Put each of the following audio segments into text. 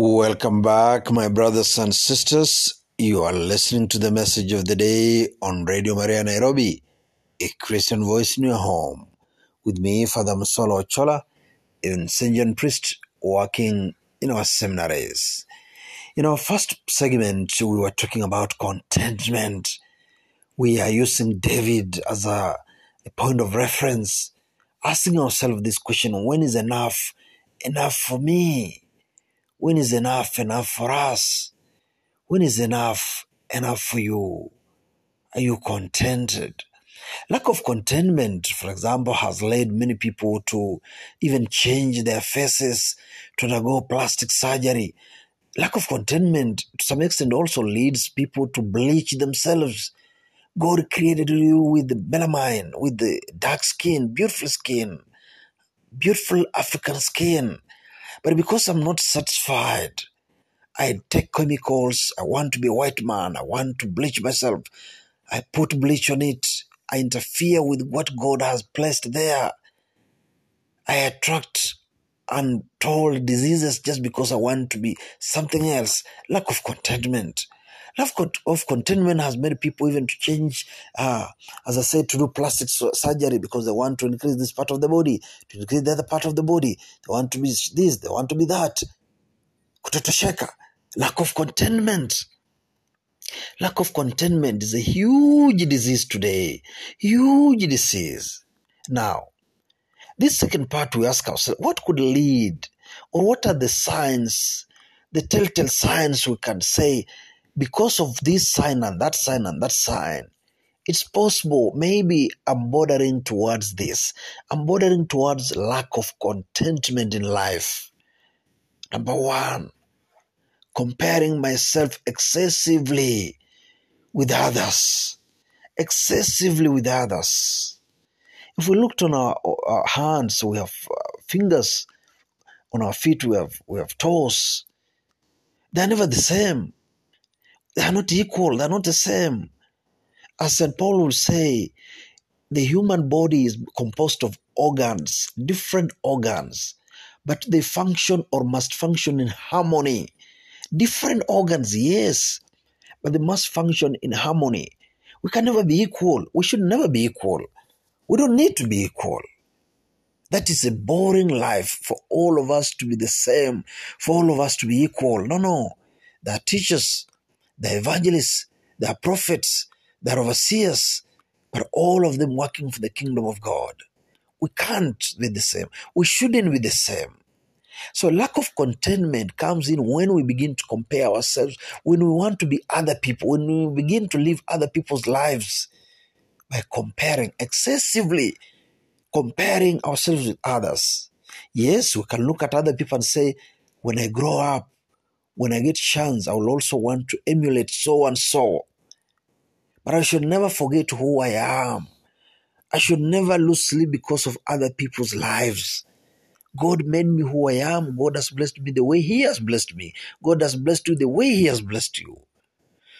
Welcome back, my brothers and sisters. You are listening to the message of the day on Radio Maria Nairobi, a Christian voice in your home. With me, Father Musolo Chola, a St. John priest working in our seminaries. In our first segment, we were talking about contentment. We are using David as a, a point of reference, asking ourselves this question when is enough enough for me? When is enough enough for us? When is enough enough for you? Are you contented? Lack of contentment, for example, has led many people to even change their faces, to undergo plastic surgery. Lack of contentment, to some extent, also leads people to bleach themselves. God created you with the melanin, with the dark skin, beautiful skin, beautiful African skin. But because I'm not satisfied, I take chemicals. I want to be a white man. I want to bleach myself. I put bleach on it. I interfere with what God has placed there. I attract untold diseases just because I want to be something else. Lack of contentment. Lack of contentment has made people even to change, uh, as I said, to do plastic surgery because they want to increase this part of the body, to increase the other part of the body. They want to be this, they want to be that. Kutotosheka. Lack of contentment. Lack of contentment is a huge disease today. Huge disease. Now, this second part we ask ourselves, what could lead or what are the signs, the telltale signs we can say because of this sign and that sign and that sign, it's possible maybe I'm bordering towards this. I'm bordering towards lack of contentment in life. Number one, comparing myself excessively with others. Excessively with others. If we looked on our, our hands, we have uh, fingers. On our feet, we have, we have toes. They're never the same. They are not equal. They are not the same. As St. Paul will say, the human body is composed of organs, different organs, but they function or must function in harmony. Different organs, yes, but they must function in harmony. We can never be equal. We should never be equal. We don't need to be equal. That is a boring life for all of us to be the same, for all of us to be equal. No, no. There are are evangelists, are prophets, are overseers, but all of them working for the kingdom of God. We can't be the same. We shouldn't be the same. So lack of contentment comes in when we begin to compare ourselves, when we want to be other people, when we begin to live other people's lives by comparing excessively, comparing ourselves with others. Yes, we can look at other people and say, when I grow up, when I get chance, I will also want to emulate so and so. But I should never forget who I am. I should never lose sleep because of other people's lives. God made me who I am. God has blessed me the way He has blessed me. God has blessed you the way He has blessed you.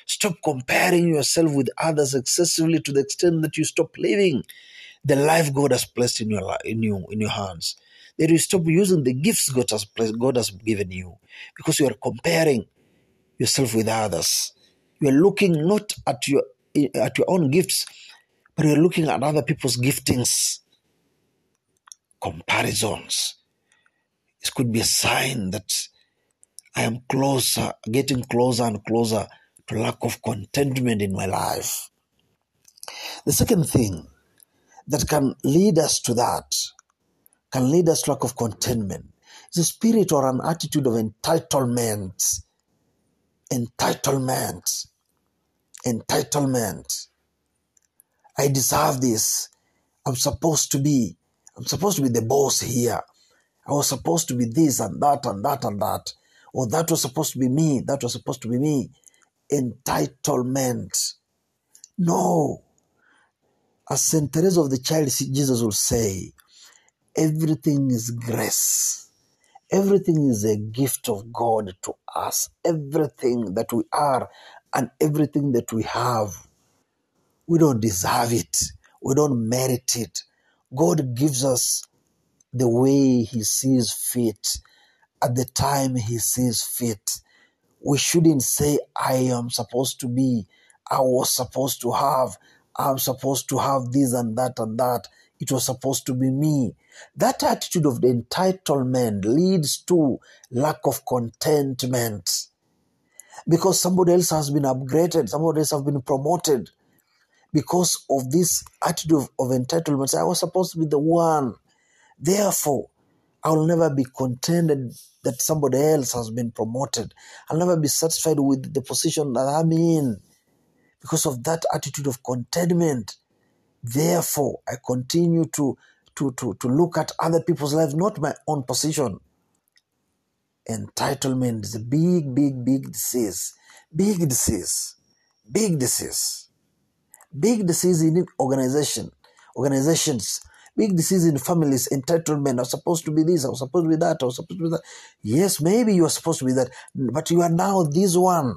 Stop comparing yourself with others excessively to the extent that you stop living the life God has placed in your in you in your hands. That you stop using the gifts God has God has given you, because you are comparing yourself with others. You are looking not at your at your own gifts, but you are looking at other people's giftings. Comparisons. It could be a sign that I am closer, getting closer and closer to lack of contentment in my life. The second thing that can lead us to that, can lead us to lack of contentment, is a spirit or an attitude of entitlement. Entitlement. Entitlement. I deserve this. I'm supposed to be. I'm supposed to be the boss here. I was supposed to be this and that and that and that. Or that was supposed to be me. That was supposed to be me. Entitlement. No. As St. Teresa of the Child, Jesus will say, everything is grace. Everything is a gift of God to us. Everything that we are and everything that we have. We don't deserve it. We don't merit it. God gives us the way He sees fit at the time He sees fit. We shouldn't say, I am supposed to be, I was supposed to have, I'm supposed to have this and that and that. It was supposed to be me. That attitude of entitlement leads to lack of contentment because somebody else has been upgraded, somebody else has been promoted. Because of this attitude of, of entitlement, I was supposed to be the one. Therefore, I will never be contented that somebody else has been promoted. I'll never be satisfied with the position that I'm in because of that attitude of contentment. Therefore, I continue to, to, to, to look at other people's lives, not my own position. Entitlement is a big, big, big disease. Big disease. Big disease. Big disease in organization, organizations. Big disease in families. Entitlement. I supposed to be this. I was supposed to be that. I was supposed to be that. Yes, maybe you are supposed to be that, but you are now this one.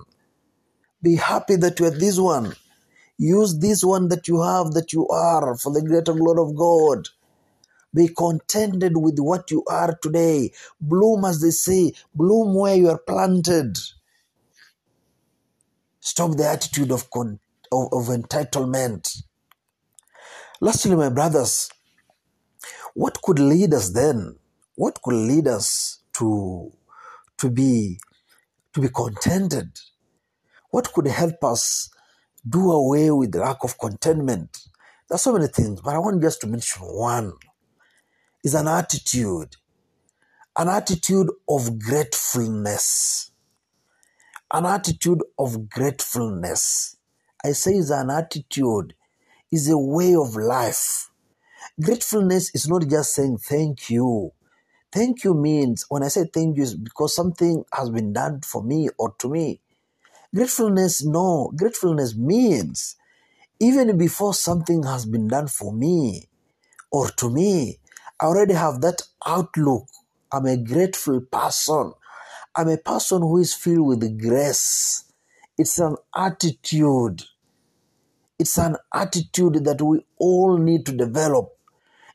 Be happy that you are this one. Use this one that you have, that you are, for the greater glory of God. Be contented with what you are today. Bloom, as they say, bloom where you are planted. Stop the attitude of, con- of, of entitlement. Lastly, my brothers, what could lead us then? What could lead us to, to be to be contented? What could help us do away with the lack of contentment? There's so many things, but I want just to mention one. Is an attitude, an attitude of gratefulness. An attitude of gratefulness. I say is an attitude, is a way of life. Gratefulness is not just saying thank you. Thank you means, when I say thank you, is because something has been done for me or to me. Gratefulness, no. Gratefulness means even before something has been done for me or to me, I already have that outlook. I'm a grateful person. I'm a person who is filled with grace. It's an attitude. It's an attitude that we all need to develop.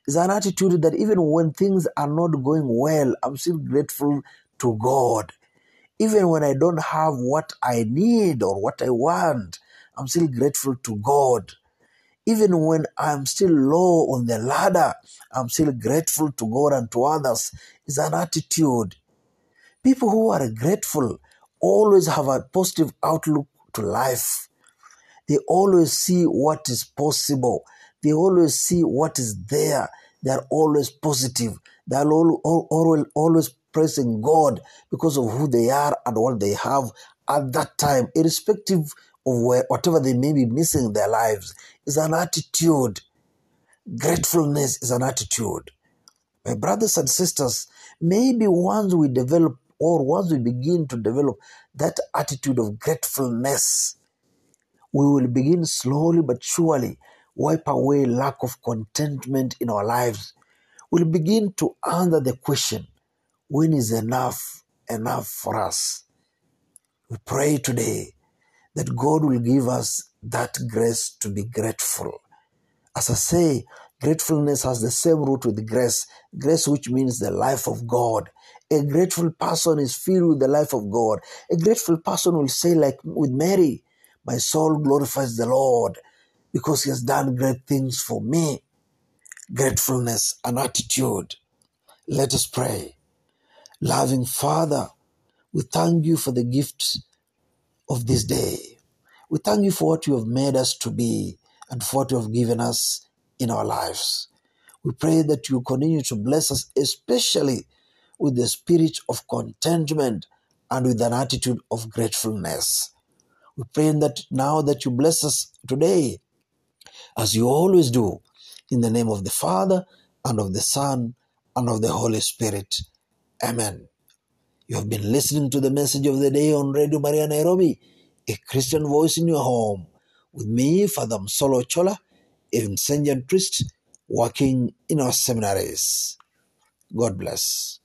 It's an attitude that even when things are not going well, I'm still grateful to God. Even when I don't have what I need or what I want, I'm still grateful to God. Even when I'm still low on the ladder, I'm still grateful to God and to others. It's an attitude. People who are grateful always have a positive outlook to life. They always see what is possible. They always see what is there. They are always positive. They are always, praising God because of who they are and what they have at that time, irrespective of where, whatever they may be missing in their lives. Is an attitude. Gratefulness is an attitude. My brothers and sisters, maybe once we develop or once we begin to develop that attitude of gratefulness, we will begin slowly but surely wipe away lack of contentment in our lives. We'll begin to answer the question, when is enough enough for us? We pray today that God will give us that grace to be grateful. As I say, gratefulness has the same root with grace, grace which means the life of God. A grateful person is filled with the life of God. A grateful person will say, like with Mary, My soul glorifies the Lord because he has done great things for me. Gratefulness, an attitude. Let us pray. Loving Father, we thank you for the gift of this day. We thank you for what you have made us to be and for what you have given us in our lives. We pray that you continue to bless us, especially with the spirit of contentment and with an attitude of gratefulness. We pray that now that you bless us today, as you always do, in the name of the Father and of the Son and of the Holy Spirit. Amen. You have been listening to the message of the day on Radio Maria Nairobi, a Christian voice in your home, with me, Father Msolo Chola, a Vincentian priest working in our seminaries. God bless.